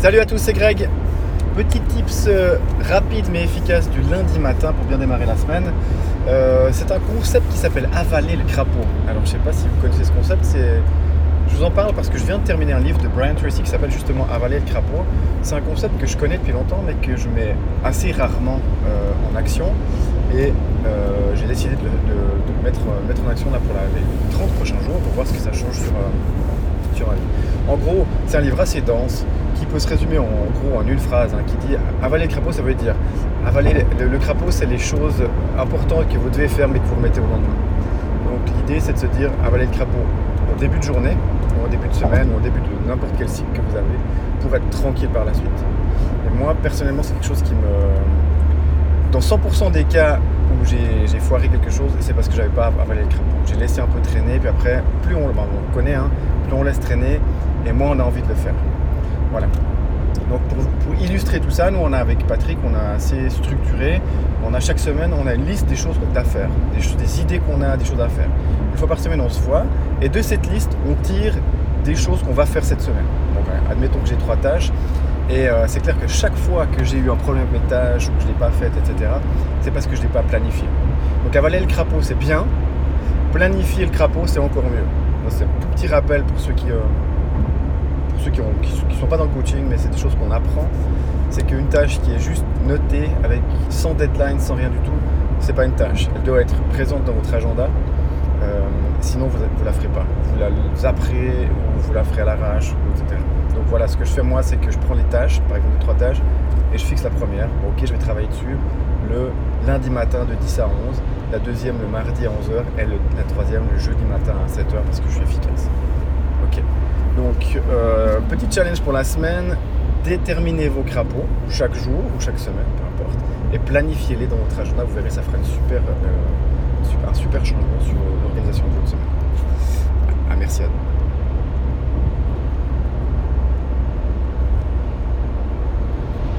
Salut à tous, c'est Greg. Petit tips euh, rapide mais efficace du lundi matin pour bien démarrer la semaine. Euh, c'est un concept qui s'appelle avaler le crapaud. Alors je sais pas si vous connaissez ce concept, je vous en parle parce que je viens de terminer un livre de Brian Tracy qui s'appelle justement Avaler le crapaud. C'est un concept que je connais depuis longtemps mais que je mets assez rarement euh, en action. Et j'ai décidé de, le mettre, mettre, en action là pour les 30 prochains jours pour voir ce que ça change sur, sur un livre. En gros, c'est un livre assez dense qui peut se résumer en, gros en une phrase, hein, qui dit avaler le crapaud, ça veut dire avaler le, crapaud, c'est les choses importantes que vous devez faire mais que vous remettez au lendemain. Donc l'idée, c'est de se dire avaler le crapaud au début de journée, ou au début de semaine, ou au début de n'importe quel cycle que vous avez, pour être tranquille par la suite. Et moi, personnellement, c'est quelque chose qui me. Dans 100% des cas où j'ai foiré quelque chose, c'est parce que j'avais pas avalé le crapaud. J'ai laissé un peu traîner, puis après, plus on, ben, on connaît, hein, plus on laisse traîner, et moins on a envie de le faire. Voilà. Donc pour, illustrer tout ça, nous on a avec Patrick, on a assez structuré. On a chaque semaine, on a une liste des choses à faire, des, des idées qu'on a, des choses à faire. Une fois par semaine, on se voit. Et de cette liste, on tire des choses qu'on va faire cette semaine. Donc admettons que j'ai trois tâches. Et euh, c'est clair que chaque fois que j'ai eu un problème avec mes tâches ou que je ne l'ai pas fait, etc., c'est parce que je ne l'ai pas planifié. Donc avaler le crapaud, c'est bien. Planifier le crapaud, c'est encore mieux. C'est un tout petit rappel pour ceux qui, euh, ceux qui ne sont pas dans le coaching, mais c'est des choses qu'on apprend, c'est qu'une tâche qui est juste notée avec sans deadline, sans rien du tout, c'est pas une tâche. Elle doit être présente dans votre agenda. Euh, sinon, vous ne la ferez pas. Vous la zapperez ou vous la ferez à l'arrache, etc. Voilà, ce que je fais moi, c'est que je prends les tâches, par exemple trois tâches, et je fixe la première. ok, je vais travailler dessus le lundi matin de 10 à 11, la deuxième le mardi à 11h et la troisième le jeudi matin à 7h parce que je suis efficace. Ok. Donc, euh, petit challenge pour la semaine, déterminez vos crapauds chaque jour ou chaque semaine, peu importe, et planifiez-les dans votre agenda. Vous verrez, ça fera euh, un super changement sur